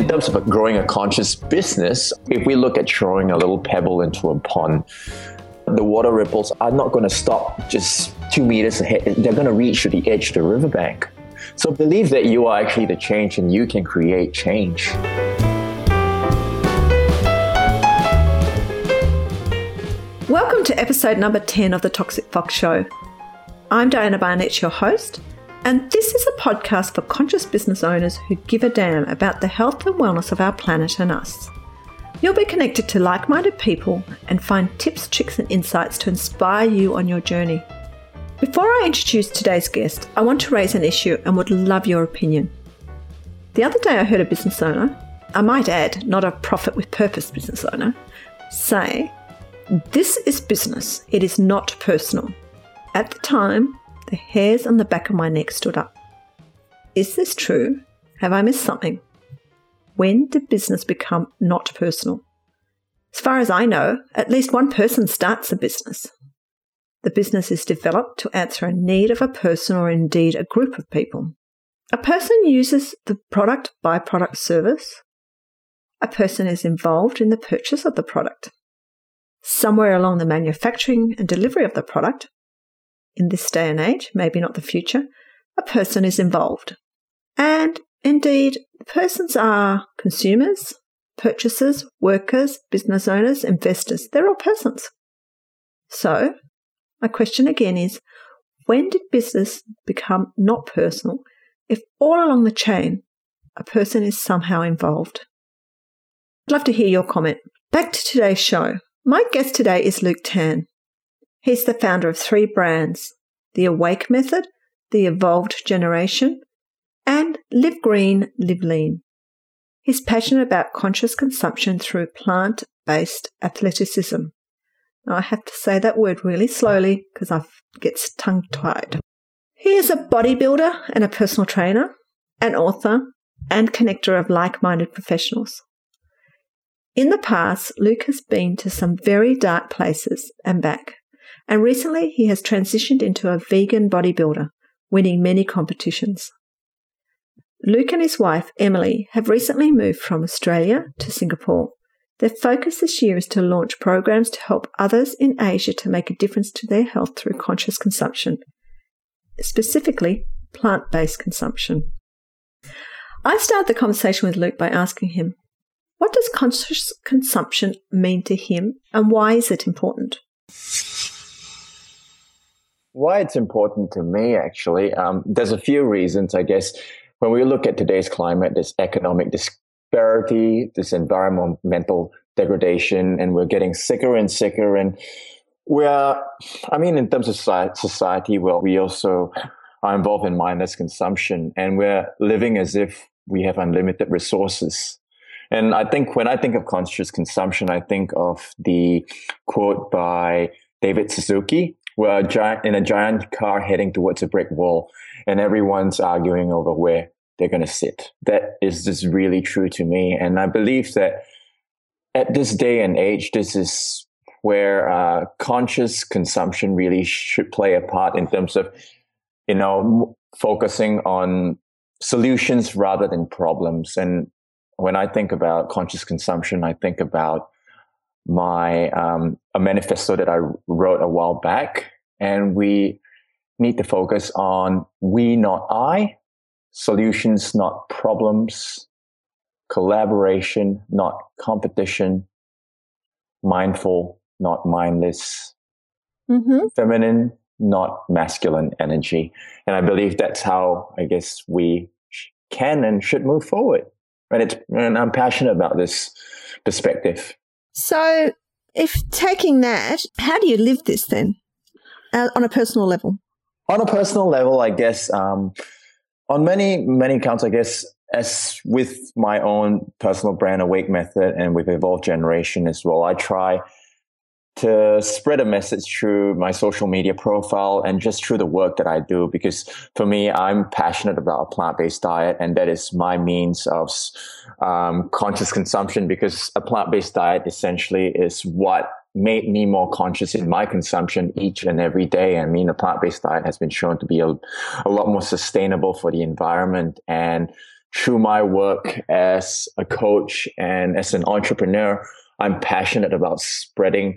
in terms of growing a conscious business, if we look at throwing a little pebble into a pond, the water ripples are not going to stop just two meters ahead. They're going to reach to the edge of the riverbank. So believe that you are actually the change and you can create change. Welcome to episode number 10 of the Toxic Fox Show. I'm Diana Barnett, your host, and this is a podcast for conscious business owners who give a damn about the health and wellness of our planet and us. You'll be connected to like minded people and find tips, tricks, and insights to inspire you on your journey. Before I introduce today's guest, I want to raise an issue and would love your opinion. The other day, I heard a business owner, I might add, not a profit with purpose business owner, say this is business, it is not personal. At the time, the hairs on the back of my neck stood up. Is this true? Have I missed something? When did business become not personal? As far as I know, at least one person starts a business. The business is developed to answer a need of a person or indeed a group of people. A person uses the product by product service. A person is involved in the purchase of the product somewhere along the manufacturing and delivery of the product, in this day and age, maybe not the future, a person is involved. And indeed, the persons are consumers, purchasers, workers, business owners, investors. They're all persons. So, my question again is when did business become not personal if all along the chain a person is somehow involved? I'd love to hear your comment. Back to today's show. My guest today is Luke Tan. He's the founder of three brands the Awake Method, the Evolved Generation, and Live Green, Live Lean. He's passionate about conscious consumption through plant based athleticism. Now, I have to say that word really slowly because I get tongue tied. He is a bodybuilder and a personal trainer, an author, and connector of like minded professionals. In the past, Luke has been to some very dark places and back, and recently he has transitioned into a vegan bodybuilder, winning many competitions. Luke and his wife, Emily, have recently moved from Australia to Singapore. Their focus this year is to launch programs to help others in Asia to make a difference to their health through conscious consumption, specifically plant based consumption. I started the conversation with Luke by asking him what does conscious consumption mean to him and why is it important? Why it's important to me, actually, um, there's a few reasons, I guess. When we look at today's climate, this economic disparity, this environmental degradation, and we're getting sicker and sicker. And we're, I mean, in terms of society, well, we also are involved in mindless consumption and we're living as if we have unlimited resources. And I think when I think of conscious consumption, I think of the quote by David Suzuki, where a giant, in a giant car heading towards a brick wall and everyone's arguing over where they're going to sit. That is just really true to me. And I believe that at this day and age, this is where uh, conscious consumption really should play a part in terms of, you know, focusing on solutions rather than problems. And when I think about conscious consumption, I think about my um, a manifesto that I wrote a while back, and we need to focus on we, not I, solutions, not problems, collaboration, not competition, mindful, not mindless, mm-hmm. feminine, not masculine energy. And I believe that's how I guess we can and should move forward and it's and I'm passionate about this perspective. So, if taking that, how do you live this then, uh, on a personal level? On a personal level, I guess um, on many many counts, I guess as with my own personal brand, Awake Method, and with Evolved Generation as well, I try to spread a message through my social media profile and just through the work that I do. Because for me, I'm passionate about a plant based diet, and that is my means of um, conscious consumption. Because a plant based diet essentially is what made me more conscious in my consumption each and every day. I mean, a plant based diet has been shown to be a, a lot more sustainable for the environment and through my work as a coach and as an entrepreneur, I'm passionate about spreading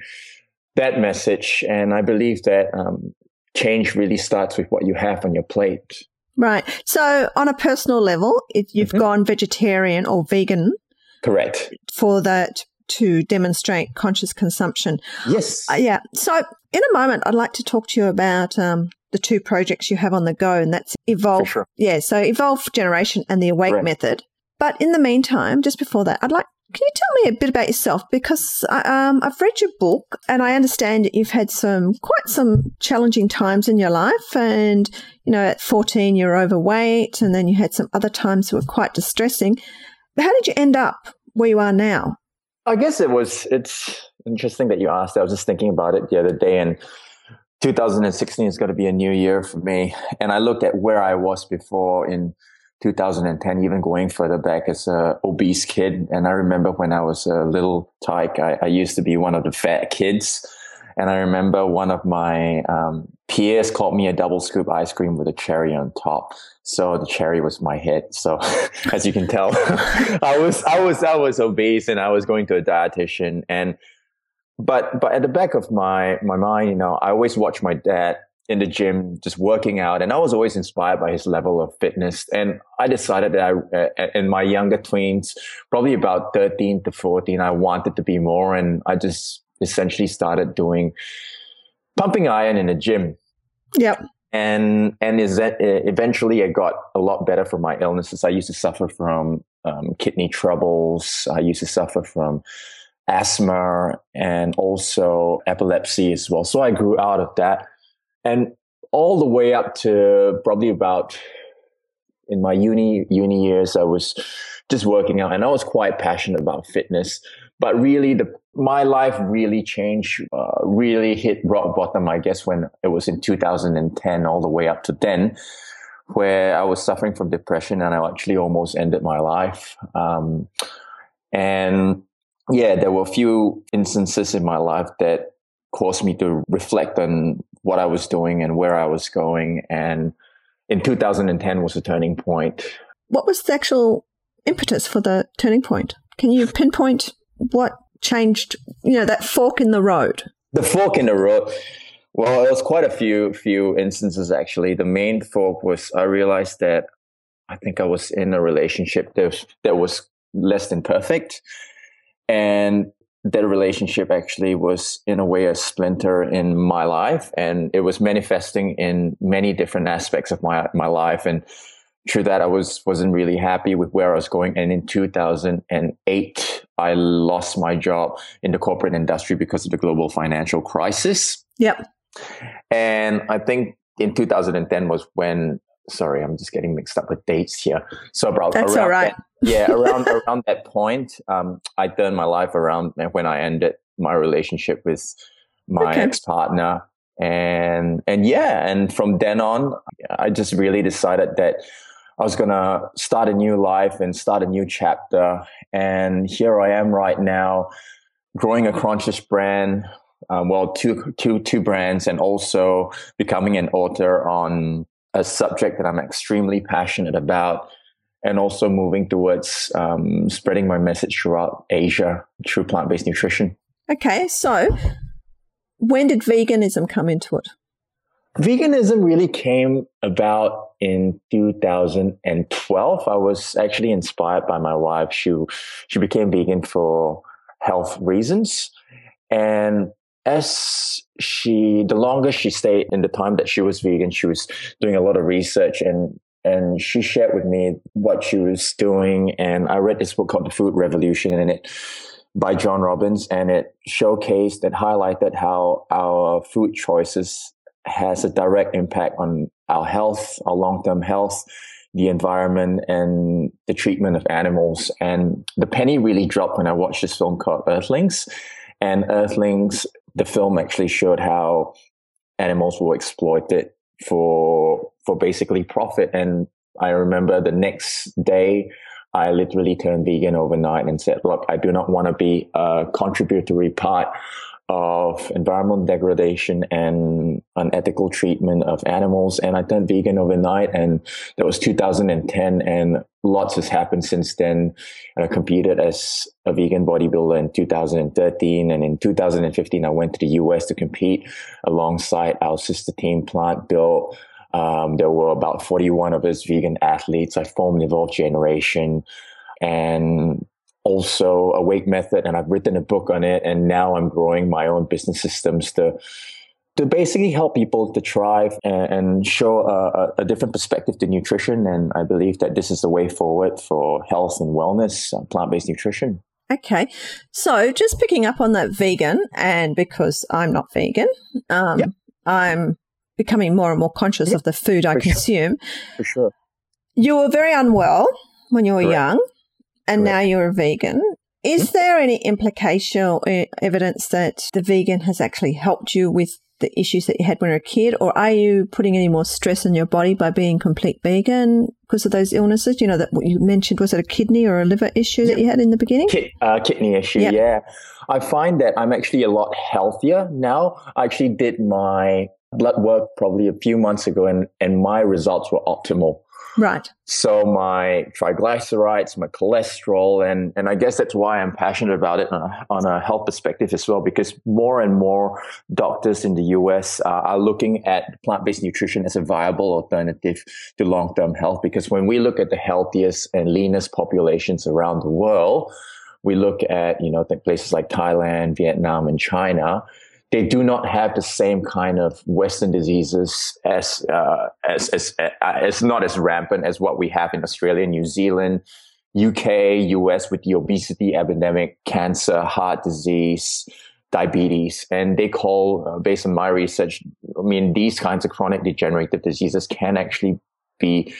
that message. And I believe that um, change really starts with what you have on your plate. Right. So, on a personal level, if you've mm-hmm. gone vegetarian or vegan. Correct. For that to demonstrate conscious consumption. Yes. Uh, yeah. So, in a moment, I'd like to talk to you about um, the two projects you have on the go, and that's Evolve. Sure. Yeah. So, Evolve Generation and the Awake. Method. But in the meantime, just before that, I'd like can you tell me a bit about yourself? Because um, I've read your book and I understand that you've had some quite some challenging times in your life. And, you know, at 14, you're overweight and then you had some other times that were quite distressing. But how did you end up where you are now? I guess it was, it's interesting that you asked. I was just thinking about it the other day and 2016 is going to be a new year for me. And I looked at where I was before in 2010, even going further back as a obese kid. And I remember when I was a little tyke, I, I used to be one of the fat kids. And I remember one of my um, peers called me a double scoop ice cream with a cherry on top. So the cherry was my head. So as you can tell, I was I was I was obese and I was going to a dietitian. And but but at the back of my my mind, you know, I always watched my dad in the gym, just working out. And I was always inspired by his level of fitness. And I decided that I, uh, in my younger tweens, probably about 13 to 14, I wanted to be more. And I just essentially started doing pumping iron in the gym. Yep. And, and is that eventually I got a lot better from my illnesses. I used to suffer from um, kidney troubles. I used to suffer from asthma and also epilepsy as well. So I grew out of that and all the way up to probably about in my uni uni years, I was just working out, and I was quite passionate about fitness. But really, the my life really changed, uh, really hit rock bottom. I guess when it was in 2010, all the way up to then, where I was suffering from depression, and I actually almost ended my life. Um, and yeah, there were a few instances in my life that caused me to reflect on what I was doing and where I was going. And in 2010 was a turning point. What was the actual impetus for the turning point? Can you pinpoint what changed, you know, that fork in the road? The fork in the road. Well, it was quite a few few instances actually. The main fork was I realized that I think I was in a relationship that that was less than perfect, and that relationship actually was in a way a splinter in my life and it was manifesting in many different aspects of my my life and through that I was wasn't really happy with where I was going and in 2008 I lost my job in the corporate industry because of the global financial crisis. Yep. And I think in 2010 was when sorry, I'm just getting mixed up with dates here. So about That's all right. That, yeah, around around that point, um, I turned my life around when I ended my relationship with my okay. ex partner, and and yeah, and from then on, I just really decided that I was gonna start a new life and start a new chapter. And here I am right now, growing a conscious brand. Um, well, two, two, two brands, and also becoming an author on a subject that I'm extremely passionate about, and also moving towards um, spreading my message throughout Asia through plant based nutrition. Okay, so when did veganism come into it? Veganism really came about in 2012. I was actually inspired by my wife. She she became vegan for health reasons, and as she, the longer she stayed in the time that she was vegan, she was doing a lot of research and and she shared with me what she was doing. And I read this book called The Food Revolution and it by John Robbins and it showcased and highlighted how our food choices has a direct impact on our health, our long-term health, the environment and the treatment of animals. And the penny really dropped when I watched this film called Earthlings. And Earthlings the film actually showed how animals were exploited for for basically profit. And I remember the next day, I literally turned vegan overnight and said, "Look, I do not want to be a contributory part of environmental degradation and unethical treatment of animals. And I turned vegan overnight, and that was 2010. And lots has happened since then. And I competed as a vegan bodybuilder in 2013. And in 2015, I went to the US to compete alongside our sister team, Plant Built. Um, there were about 41 of us vegan athletes. I formed the Evolve Generation and also a Awake Method, and I've written a book on it. And now I'm growing my own business systems to to basically help people to thrive and, and show a, a, different perspective to nutrition. And I believe that this is the way forward for health and wellness, uh, plant based nutrition. Okay. So just picking up on that vegan, and because I'm not vegan, um, yep. I'm becoming more and more conscious yep. of the food I for consume. Sure. For sure. You were very unwell when you were Correct. young and Correct. now you're a vegan. Is there any implication or evidence that the vegan has actually helped you with the issues that you had when you were a kid, or are you putting any more stress on your body by being complete vegan because of those illnesses? You know that what you mentioned was it a kidney or a liver issue that you had in the beginning? Kid, uh, kidney issue, yep. yeah. I find that I'm actually a lot healthier now. I actually did my blood work probably a few months ago, and and my results were optimal. Right. So my triglycerides, my cholesterol, and, and I guess that's why I'm passionate about it on a, on a health perspective as well, because more and more doctors in the US uh, are looking at plant-based nutrition as a viable alternative to long-term health. Because when we look at the healthiest and leanest populations around the world, we look at, you know, places like Thailand, Vietnam, and China, they do not have the same kind of Western diseases as, uh, as, as, uh, as not as rampant as what we have in Australia, New Zealand, UK, US with the obesity epidemic, cancer, heart disease, diabetes. And they call, uh, based on my research, I mean, these kinds of chronic degenerative diseases can actually be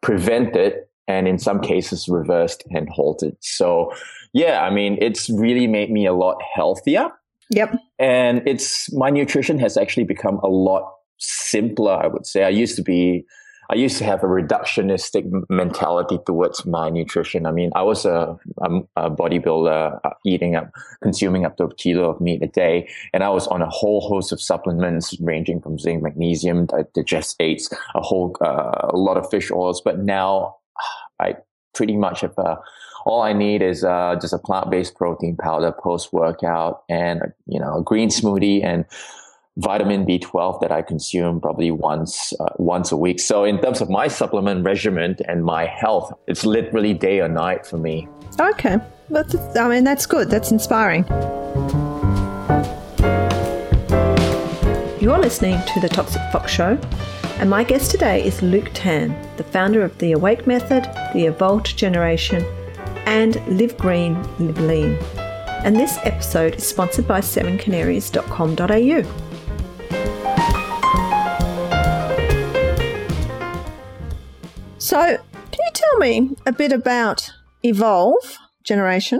prevented and in some cases reversed and halted. So yeah, I mean, it's really made me a lot healthier Yep. And it's my nutrition has actually become a lot simpler, I would say. I used to be I used to have a reductionistic mentality towards my nutrition. I mean, I was a, a, a, bodybuilder uh, eating up, consuming up to a kilo of meat a day. And I was on a whole host of supplements ranging from zinc, magnesium, digest aids, a whole, uh, a lot of fish oils. But now I pretty much have a, all I need is uh, just a plant-based protein powder post-workout and you know a green smoothie and vitamin B12 that I consume probably once uh, once a week. So in terms of my supplement regimen and my health, it's literally day or night for me. Okay, that's I mean that's good. That's inspiring. You're listening to the Toxic Fox Show, and my guest today is Luke Tan, the founder of the Awake Method, the Evolved Generation, and Live Green, Live Lean. And this episode is sponsored by sevencanaries.com.au. So, can you tell me a bit about Evolve Generation?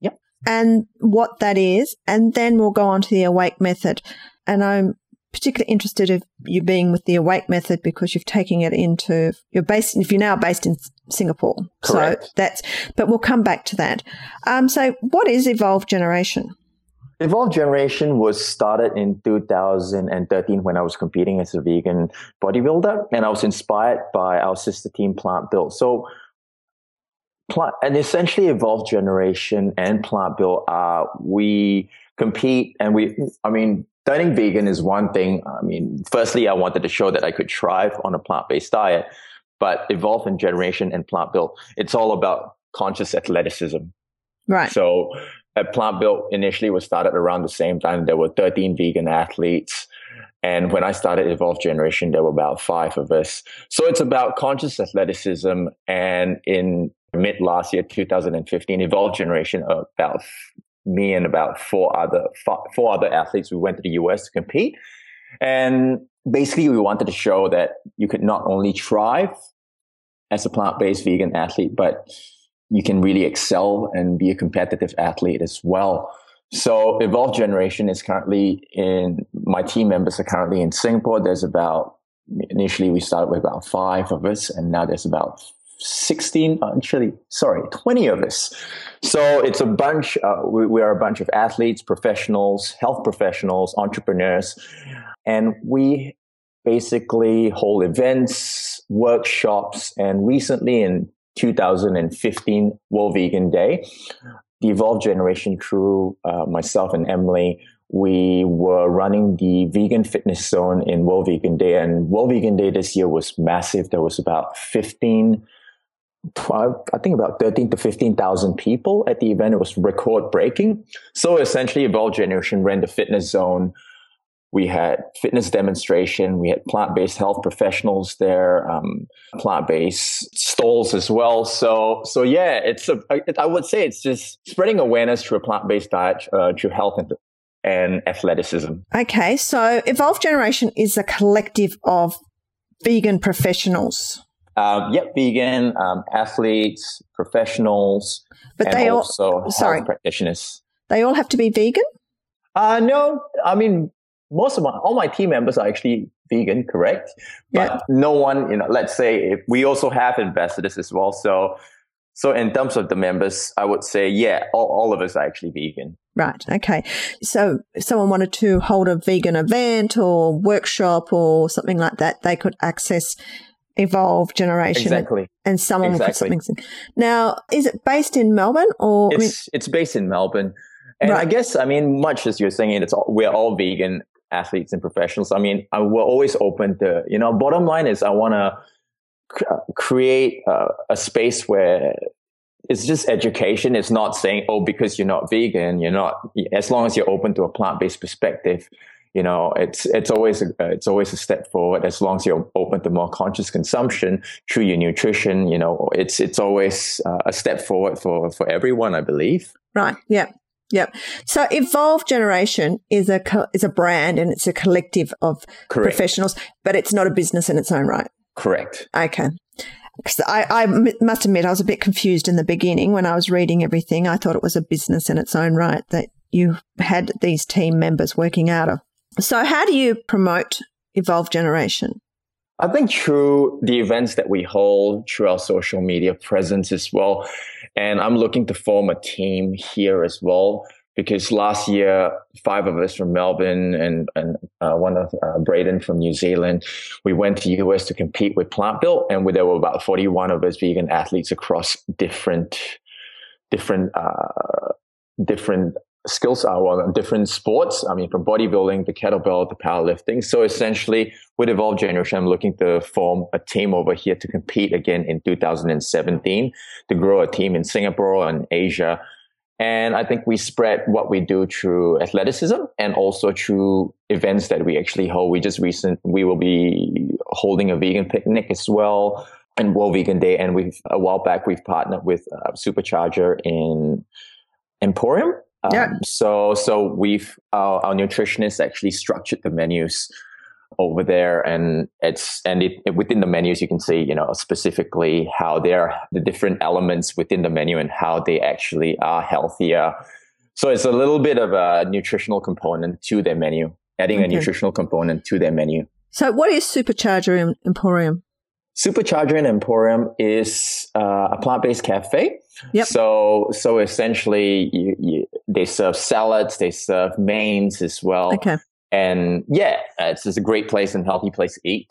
Yep. And what that is, and then we'll go on to the Awake Method. And I'm particularly interested in you being with the Awake Method because you've taken it into you're based if you're now based in Singapore. Correct. So that's but we'll come back to that. Um, so what is Evolved Generation? Evolved Generation was started in 2013 when I was competing as a vegan bodybuilder, and I was inspired by our sister team Plant Built. So, plant, and essentially, Evolved Generation and Plant Built are we compete, and we, I mean, turning vegan is one thing. I mean, firstly, I wanted to show that I could thrive on a plant based diet, but Evolve and Generation and Plant Built, it's all about conscious athleticism. Right. So at Plant Built initially was started around the same time. There were 13 vegan athletes. And when I started Evolve Generation, there were about five of us. So it's about conscious athleticism. And in mid last year, 2015, Evolve Generation, uh, about me and about four other four other athletes. We went to the US to compete, and basically we wanted to show that you could not only thrive as a plant-based vegan athlete, but you can really excel and be a competitive athlete as well. So Evolve Generation is currently in my team members are currently in Singapore. There's about initially we started with about five of us, and now there's about 16, actually, sorry, 20 of us. So it's a bunch, uh, we, we are a bunch of athletes, professionals, health professionals, entrepreneurs, and we basically hold events, workshops, and recently in 2015 World Vegan Day, the Evolve Generation crew, uh, myself and Emily, we were running the vegan fitness zone in World Vegan Day, and World Vegan Day this year was massive. There was about 15, I think about 13 to 15,000 people at the event. It was record breaking. So essentially, Evolve Generation ran the fitness zone we had fitness demonstration. We had plant-based health professionals there, um, plant-based stalls as well. So, so yeah, it's a, I would say it's just spreading awareness through a plant-based diet, uh, through health and, and athleticism. Okay. So Evolve Generation is a collective of vegan professionals. Um, yep, vegan um, athletes, professionals, but they also all, sorry, practitioners. They all have to be vegan. Uh, no, I mean most of my all my team members are actually vegan, correct? But yeah. no one, you know, let's say if we also have ambassadors as well. So so in terms of the members, I would say, yeah, all, all of us are actually vegan. Right. Okay. So if someone wanted to hold a vegan event or workshop or something like that, they could access Evolve Generation. Exactly. And someone exactly. put something. Now, is it based in Melbourne or? It's, I mean, it's based in Melbourne. And right. I guess, I mean, much as you're saying it, it's all, we're all vegan athletes and professionals. I mean, I, we're always open to, you know, bottom line is I want to cr- create uh, a space where it's just education. It's not saying, oh, because you're not vegan, you're not, as long as you're open to a plant-based perspective, you know, it's, it's always, a, it's always a step forward as long as you're open to more conscious consumption through your nutrition, you know, it's, it's always uh, a step forward for, for everyone, I believe. Right. Yeah. Yep. So Evolve Generation is a co- is a brand and it's a collective of Correct. professionals, but it's not a business in its own right. Correct. Okay. Because I, I must admit, I was a bit confused in the beginning when I was reading everything. I thought it was a business in its own right that you had these team members working out of. So, how do you promote Evolve Generation? I think through the events that we hold, through our social media presence as well. And I'm looking to form a team here as well because last year, five of us from Melbourne and, and uh, one of uh, Braden from New Zealand, we went to US to compete with Plant Built, and there were about 41 of us vegan athletes across different, different, uh, different skills are well, different sports. I mean, from bodybuilding to kettlebell to powerlifting. So essentially, with Evolve Generation, I'm looking to form a team over here to compete again in 2017 to grow a team in Singapore and Asia. And I think we spread what we do through athleticism and also through events that we actually hold. We just recent, we will be holding a vegan picnic as well and World Vegan Day. And we've, a while back, we've partnered with uh, Supercharger in Emporium um, yeah. So so we've our, our nutritionists actually structured the menus over there, and it's and it, it, within the menus you can see you know specifically how they're the different elements within the menu and how they actually are healthier. So it's a little bit of a nutritional component to their menu, adding okay. a nutritional component to their menu. So what is Supercharger Emporium? Supercharger in Emporium is uh, a plant-based cafe. Yep. So, so essentially, you, you, they serve salads, they serve mains as well. Okay. And yeah, it's just a great place and healthy place to eat.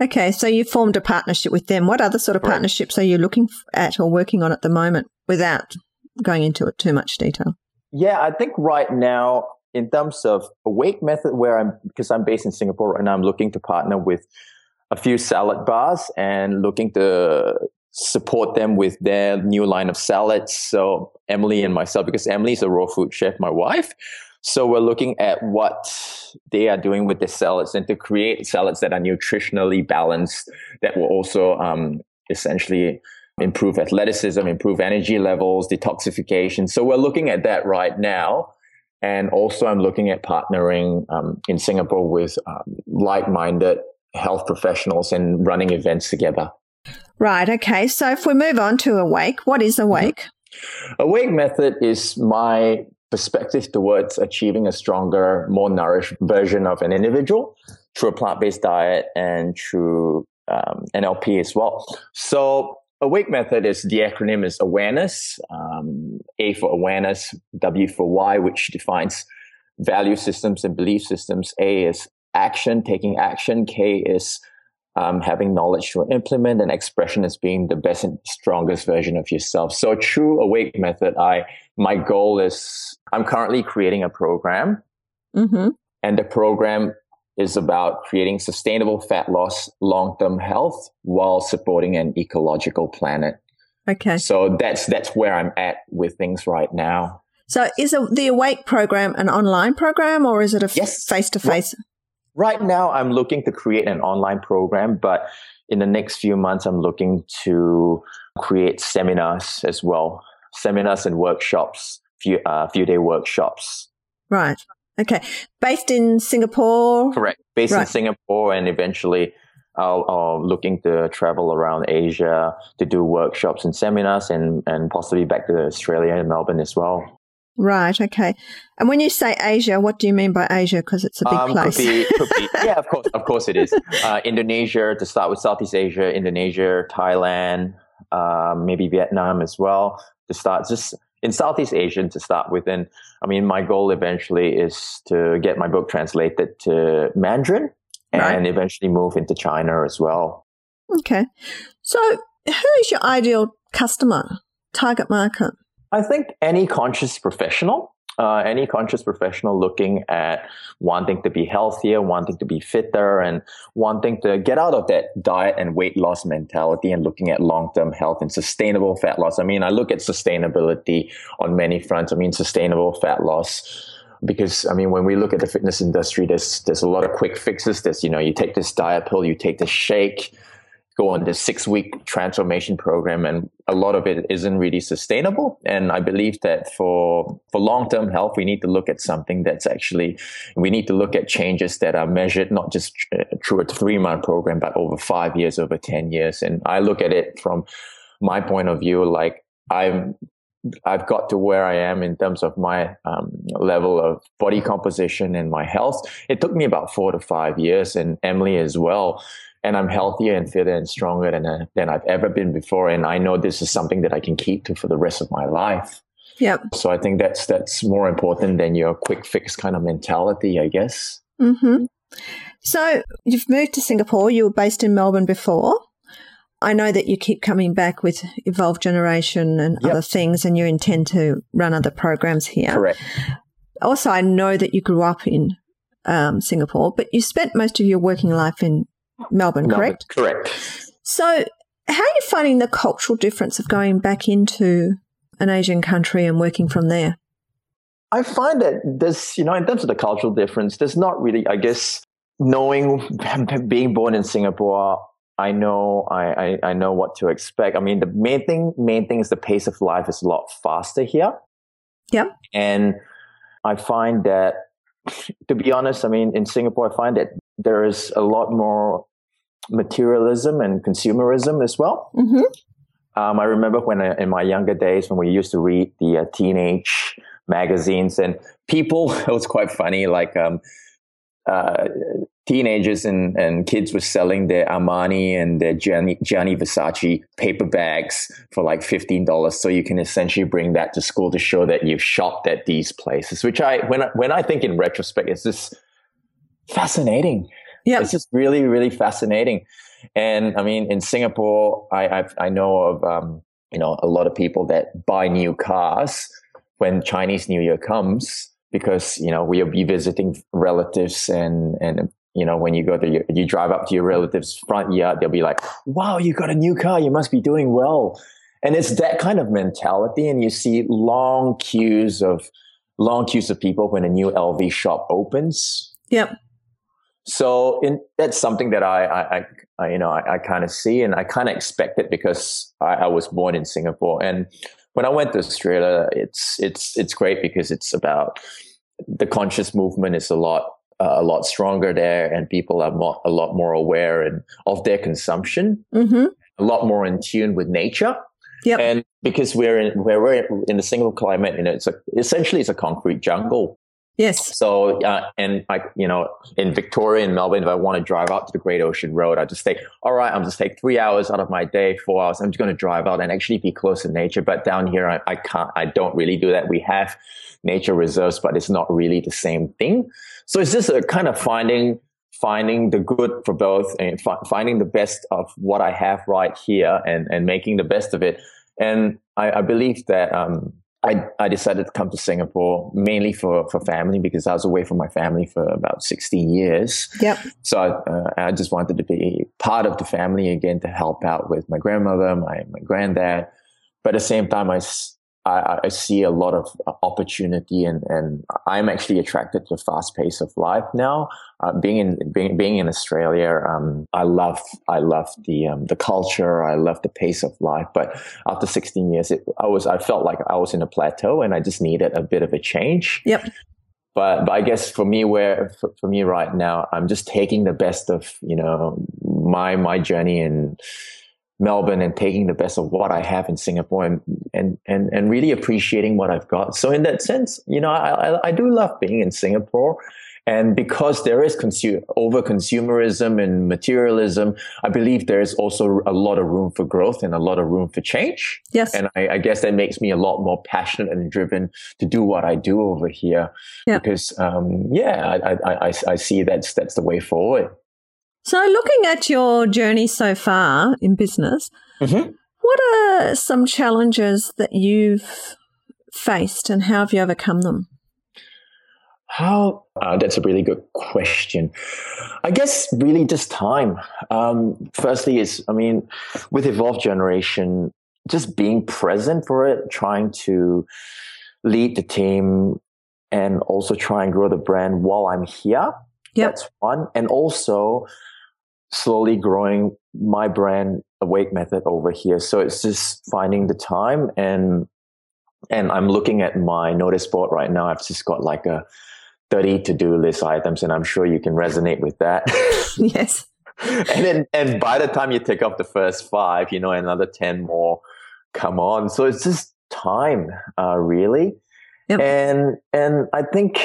Okay, so you formed a partnership with them. What other sort of partnerships are you looking at or working on at the moment without going into it too much detail? Yeah, I think right now, in terms of Awake Method, where I'm, because I'm based in Singapore right now, I'm looking to partner with a few salad bars and looking to support them with their new line of salads. So Emily and myself, because Emily's a raw food chef, my wife. So we're looking at what they are doing with the salads and to create salads that are nutritionally balanced that will also um, essentially improve athleticism, improve energy levels, detoxification. So we're looking at that right now. And also I'm looking at partnering um, in Singapore with um, like-minded health professionals and running events together. Right. Okay. So if we move on to Awake, what is Awake? Mm-hmm. Awake method is my perspective towards achieving a stronger, more nourished version of an individual through a plant based diet and through um, NLP as well. So awake method is the acronym is awareness um, a for awareness w for why which defines value systems and belief systems a is action taking action k is um, having knowledge to implement and expression as being the best and strongest version of yourself. So true awake method, I my goal is I'm currently creating a program, mm-hmm. and the program is about creating sustainable fat loss, long term health, while supporting an ecological planet. Okay. So that's that's where I'm at with things right now. So is a, the Awake program an online program or is it a face to face? Right now, I'm looking to create an online program, but in the next few months, I'm looking to create seminars as well, seminars and workshops, few uh, few day workshops. Right. Okay. Based in Singapore. Correct. Based right. in Singapore, and eventually, I'll, I'll looking to travel around Asia to do workshops and seminars, and and possibly back to Australia and Melbourne as well. Right. Okay. And when you say Asia, what do you mean by Asia? Because it's a big um, place. Could be, could be, yeah, of course, of course it is. Uh, Indonesia to start with Southeast Asia, Indonesia, Thailand, um, maybe Vietnam as well to start. Just in Southeast Asia to start with. And I mean, my goal eventually is to get my book translated to Mandarin and eventually move into China as well. Okay. So, who is your ideal customer, target market? I think any conscious professional, uh, any conscious professional looking at wanting to be healthier, wanting to be fitter, and wanting to get out of that diet and weight loss mentality and looking at long term health and sustainable fat loss. I mean, I look at sustainability on many fronts. I mean, sustainable fat loss because I mean, when we look at the fitness industry, there's there's a lot of quick fixes. There's you know, you take this diet pill, you take this shake, go on this six week transformation program and a lot of it isn't really sustainable and i believe that for for long term health we need to look at something that's actually we need to look at changes that are measured not just through a three month program but over five years over 10 years and i look at it from my point of view like i'm I've got to where I am in terms of my um, level of body composition and my health. It took me about four to five years, and Emily as well and I'm healthier and fitter and stronger than, uh, than I've ever been before. And I know this is something that I can keep to for the rest of my life. Yep. So I think that's that's more important than your quick fix kind of mentality, I guess. Mm-hmm. So you've moved to Singapore. You were based in Melbourne before. I know that you keep coming back with Evolve Generation and yep. other things, and you intend to run other programs here. Correct. Also, I know that you grew up in um, Singapore, but you spent most of your working life in Melbourne, Melbourne, correct? Correct. So, how are you finding the cultural difference of going back into an Asian country and working from there? I find that there's, you know, in terms of the cultural difference, there's not really, I guess, knowing, being born in Singapore, I know, I, I, I know what to expect. I mean, the main thing, main thing is the pace of life is a lot faster here. Yeah. And I find that, to be honest, I mean, in Singapore, I find that there is a lot more materialism and consumerism as well. Mm-hmm. Um, I remember when I, in my younger days when we used to read the uh, teenage magazines and people, it was quite funny. Like um, uh, teenagers and, and kids were selling their Armani and their Gianni, Gianni Versace paper bags for like $15. So you can essentially bring that to school to show that you've shopped at these places, which I, when I, when I think in retrospect, it's just fascinating. Yeah, it's just really, really fascinating. And I mean, in Singapore, I I've, i know of um, you know a lot of people that buy new cars when Chinese New Year comes because you know we'll be visiting relatives and and you know when you go to your, you drive up to your relatives front yard they'll be like wow you got a new car. You must be doing well. And it's that kind of mentality and you see long queues of long queues of people when a new lv shop opens. Yep so in, that's something that I, I, I you know, I, I kind of see and I kind of expect it because I, I, was born in Singapore. And when I went to Australia, it's, it's, it's great because it's about the conscious movement is a lot, uh, a lot stronger there and people are more, a lot more aware and of their consumption, mm-hmm. a lot more in tune with nature. Yep. And because we're in, we're in the single climate, you know, it's a, essentially it's a concrete jungle. Yes. So, uh, and like, you know, in Victoria and Melbourne, if I want to drive out to the Great Ocean Road, I just take, all right, I'm just take three hours out of my day, four hours. I'm just going to drive out and actually be close to nature. But down here, I, I can't, I don't really do that. We have nature reserves, but it's not really the same thing. So it's just a kind of finding, finding the good for both and fi- finding the best of what I have right here and, and making the best of it. And I, I believe that, um, I, I decided to come to Singapore mainly for, for family because I was away from my family for about 16 years. Yep. So uh, I just wanted to be part of the family again to help out with my grandmother, my, my granddad. But at the same time, I, I, I, see a lot of uh, opportunity and, and I'm actually attracted to the fast pace of life now. Uh, being in, being, being in Australia, um, I love, I love the, um, the culture. I love the pace of life. But after 16 years, it, I was, I felt like I was in a plateau and I just needed a bit of a change. Yep. But, but I guess for me, where, for, for me right now, I'm just taking the best of, you know, my, my journey and, Melbourne and taking the best of what I have in Singapore and, and, and, and really appreciating what I've got. So in that sense, you know, I, I, I do love being in Singapore. And because there is consumer, over consumerism and materialism, I believe there is also a lot of room for growth and a lot of room for change. Yes. And I, I guess that makes me a lot more passionate and driven to do what I do over here. Yeah. Because, um, yeah, I, I, I, I see that's, that's the way forward. So, looking at your journey so far in business, mm-hmm. what are some challenges that you've faced and how have you overcome them? How? Uh, that's a really good question. I guess really just time. Um, firstly, is I mean, with Evolve Generation, just being present for it, trying to lead the team, and also try and grow the brand while I'm here. Yep. That's one. And also slowly growing my brand awake method over here. So it's just finding the time and and i'm looking at my notice board right now. I've just got like a 30 to-do list items and i'm sure you can resonate with that. Yes. And then and by the time you take off the first five you know another 10 more come on. So it's just time uh, really. Yep. and and i think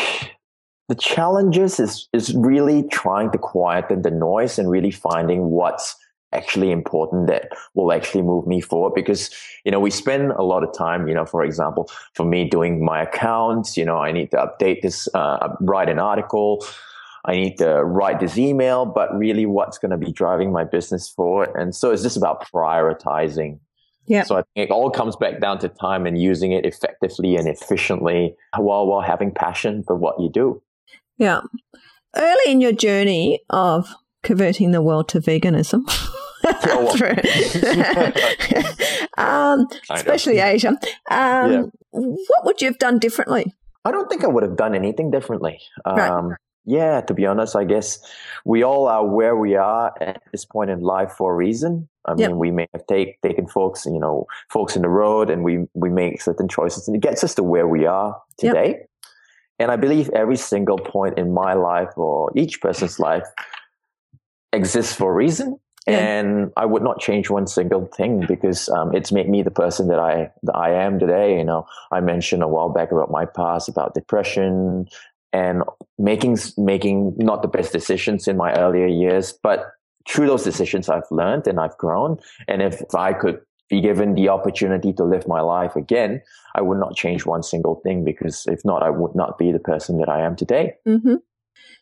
the challenges is is really trying to quieten the noise and really finding what's actually important that will actually move me forward because you know we spend a lot of time you know for example for me doing my accounts you know i need to update this uh, write an article i need to write this email but really what's going to be driving my business forward and so it's just about prioritizing yeah. So I think it all comes back down to time and using it effectively and efficiently while while having passion for what you do. Yeah. Early in your journey of converting the world to veganism, um, especially Asia, um, yeah. what would you have done differently? I don't think I would have done anything differently. Um, right. Yeah, to be honest, I guess we all are where we are at this point in life for a reason. I mean, yep. we may have take, taken folks, you know, folks in the road and we, we make certain choices and it gets us to where we are today. Yep. And I believe every single point in my life or each person's life exists for a reason. Yeah. And I would not change one single thing because um, it's made me the person that I that I am today. You know, I mentioned a while back about my past, about depression and making making not the best decisions in my earlier years, but through those decisions, I've learned and I've grown. And if I could be given the opportunity to live my life again, I would not change one single thing because if not, I would not be the person that I am today. Mm-hmm.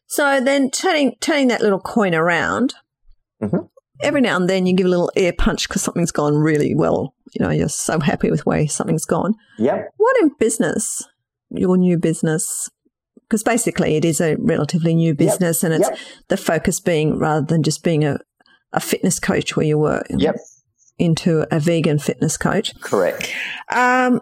So then turning, turning that little coin around, mm-hmm. every now and then you give a little air punch because something's gone really well. You know, you're so happy with where something's gone. Yeah. What in business, your new business, because basically it is a relatively new business yep. and it's yep. the focus being rather than just being a, a fitness coach where you work. Yep into a vegan fitness coach. Correct. Um,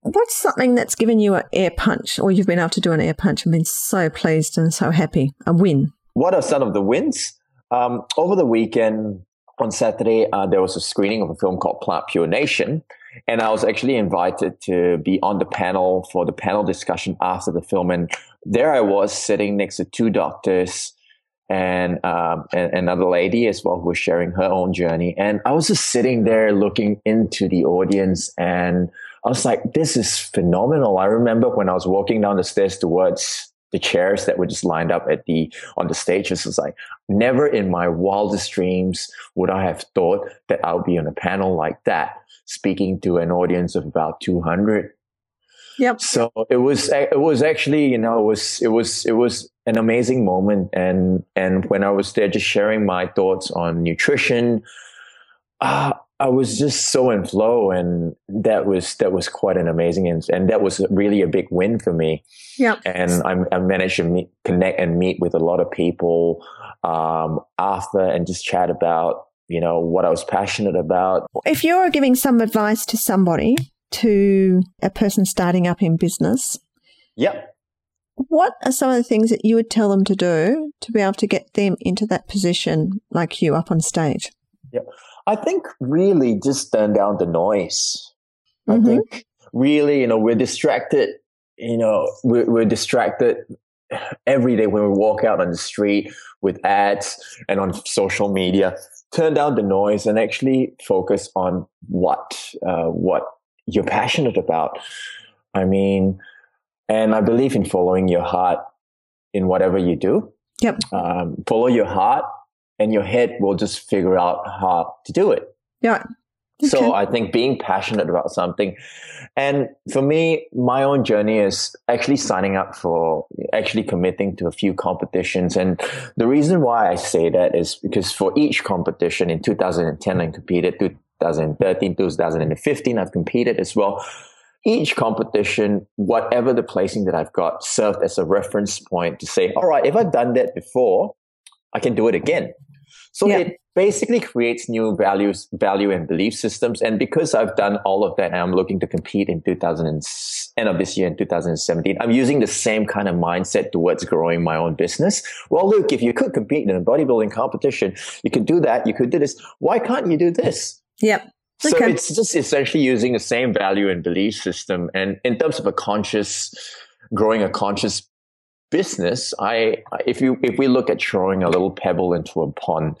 what's something that's given you an air punch or you've been able to do an air punch and been so pleased and so happy? A win. What are some of the wins? Um, over the weekend on Saturday, uh, there was a screening of a film called Plant Pure Nation. And I was actually invited to be on the panel for the panel discussion after the film. And there I was sitting next to two doctors and, um, and another lady as well who was sharing her own journey. And I was just sitting there looking into the audience and I was like, this is phenomenal. I remember when I was walking down the stairs towards the chairs that were just lined up at the on the stage. It's was like never in my wildest dreams would I have thought that I'll be on a panel like that, speaking to an audience of about 200. Yep. So it was it was actually you know it was it was it was an amazing moment and and when I was there just sharing my thoughts on nutrition, uh, I was just so in flow, and that was that was quite an amazing, and, and that was really a big win for me. Yeah, and I, I, managed to meet, connect and meet with a lot of people um, after, and just chat about you know what I was passionate about. If you're giving some advice to somebody, to a person starting up in business, yep. What are some of the things that you would tell them to do to be able to get them into that position, like you, up on stage? Yep. I think really just turn down the noise. Mm-hmm. I think really, you know, we're distracted, you know, we're, we're distracted every day when we walk out on the street with ads and on social media. Turn down the noise and actually focus on what, uh, what you're passionate about. I mean, and I believe in following your heart in whatever you do. Yep. Um, follow your heart and your head will just figure out how to do it. Yeah. Okay. So I think being passionate about something, and for me, my own journey is actually signing up for, actually committing to a few competitions. And the reason why I say that is because for each competition in 2010, I competed, 2013, 2015, I've competed as well. Each competition, whatever the placing that I've got, served as a reference point to say, all right, if I've done that before, I can do it again. So yeah. it basically creates new values, value and belief systems. And because I've done all of that and I'm looking to compete in 2000 and, end of this year in 2017, I'm using the same kind of mindset towards growing my own business. Well, look, if you could compete in a bodybuilding competition, you could do that. You could do this. Why can't you do this? Yep. So okay. it's just essentially using the same value and belief system. And in terms of a conscious, growing a conscious business, I if you if we look at throwing a little pebble into a pond,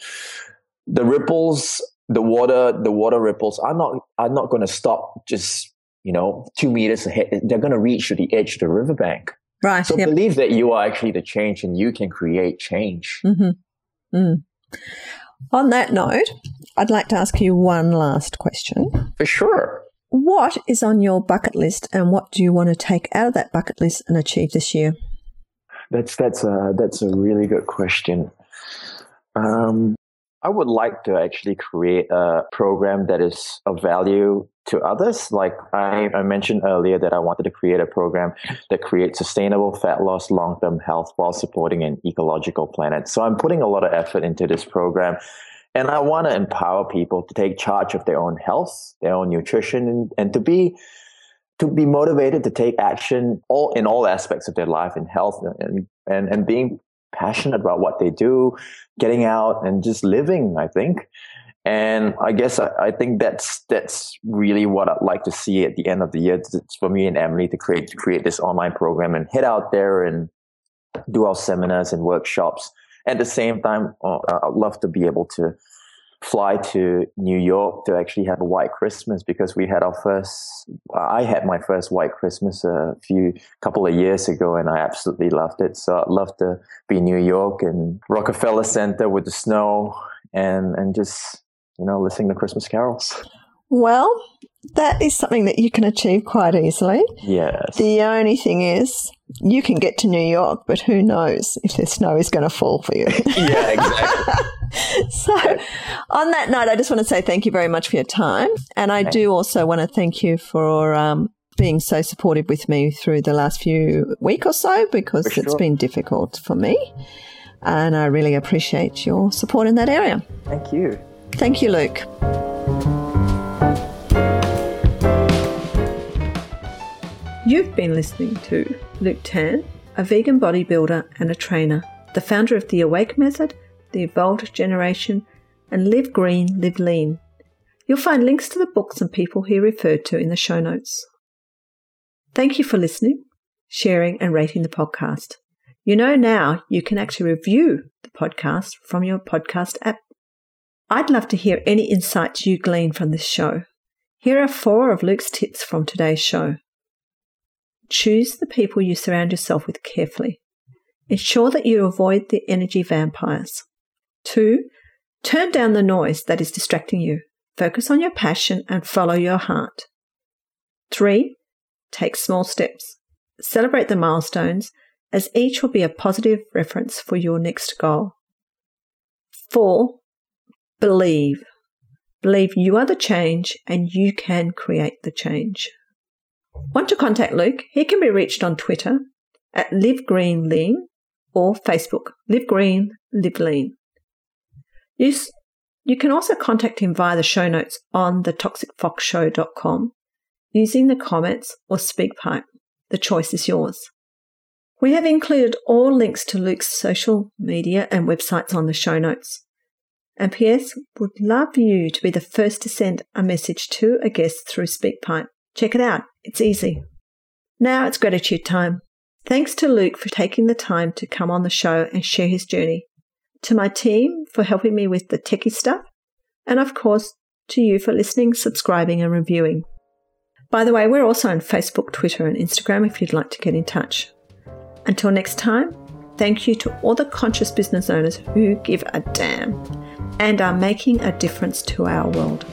the ripples, the water, the water ripples are not are not going to stop just you know two meters ahead. They're going to reach to the edge of the riverbank. Right. So yep. believe that you are actually the change, and you can create change. Mm-hmm. Mm. On that note, I'd like to ask you one last question. For sure. What is on your bucket list, and what do you want to take out of that bucket list and achieve this year? That's that's a that's a really good question. Um, I would like to actually create a program that is of value to others. Like I, I, mentioned earlier that I wanted to create a program that creates sustainable fat loss, long term health while supporting an ecological planet. So I'm putting a lot of effort into this program. And I want to empower people to take charge of their own health, their own nutrition, and, and to be to be motivated to take action all in all aspects of their life and health and, and, and being passionate about what they do, getting out and just living, I think. And I guess I, I, think that's that's really what I'd like to see at the end of the year. It's for me and Emily to create to create this online program and head out there and do our seminars and workshops. At the same time, uh, I'd love to be able to fly to New York to actually have a white Christmas because we had our first, I had my first white Christmas a few couple of years ago and I absolutely loved it. So I'd love to be New York and Rockefeller Center with the snow and, and just, you know, listening to Christmas carols. Well, that is something that you can achieve quite easily. Yes. The only thing is, you can get to New York, but who knows if the snow is going to fall for you. yeah, exactly. so, on that note, I just want to say thank you very much for your time. And I do also want to thank you for um, being so supportive with me through the last few week or so because sure. it's been difficult for me. And I really appreciate your support in that area. Thank you. Thank you, Luke. You've been listening to Luke Tan, a vegan bodybuilder and a trainer, the founder of the Awake Method the Evolved Generation, and Live Green, Live Lean. You'll find links to the books and people he referred to in the show notes. Thank you for listening, sharing, and rating the podcast. You know now you can actually review the podcast from your podcast app. I'd love to hear any insights you glean from this show. Here are four of Luke's tips from today's show. Choose the people you surround yourself with carefully. ensure that you avoid the energy vampires. Two, turn down the noise that is distracting you. Focus on your passion and follow your heart. Three, take small steps. Celebrate the milestones as each will be a positive reference for your next goal. Four, believe. Believe you are the change and you can create the change. Want to contact Luke? He can be reached on Twitter at Live Green Lean or Facebook Live Green Live Lean. You, you can also contact him via the show notes on thetoxicfoxshow.com using the comments or SpeakPipe. The choice is yours. We have included all links to Luke's social media and websites on the show notes. And P.S. would love you to be the first to send a message to a guest through SpeakPipe. Check it out. It's easy. Now it's gratitude time. Thanks to Luke for taking the time to come on the show and share his journey. To my team for helping me with the techie stuff. And of course, to you for listening, subscribing, and reviewing. By the way, we're also on Facebook, Twitter, and Instagram if you'd like to get in touch. Until next time, thank you to all the conscious business owners who give a damn and are making a difference to our world.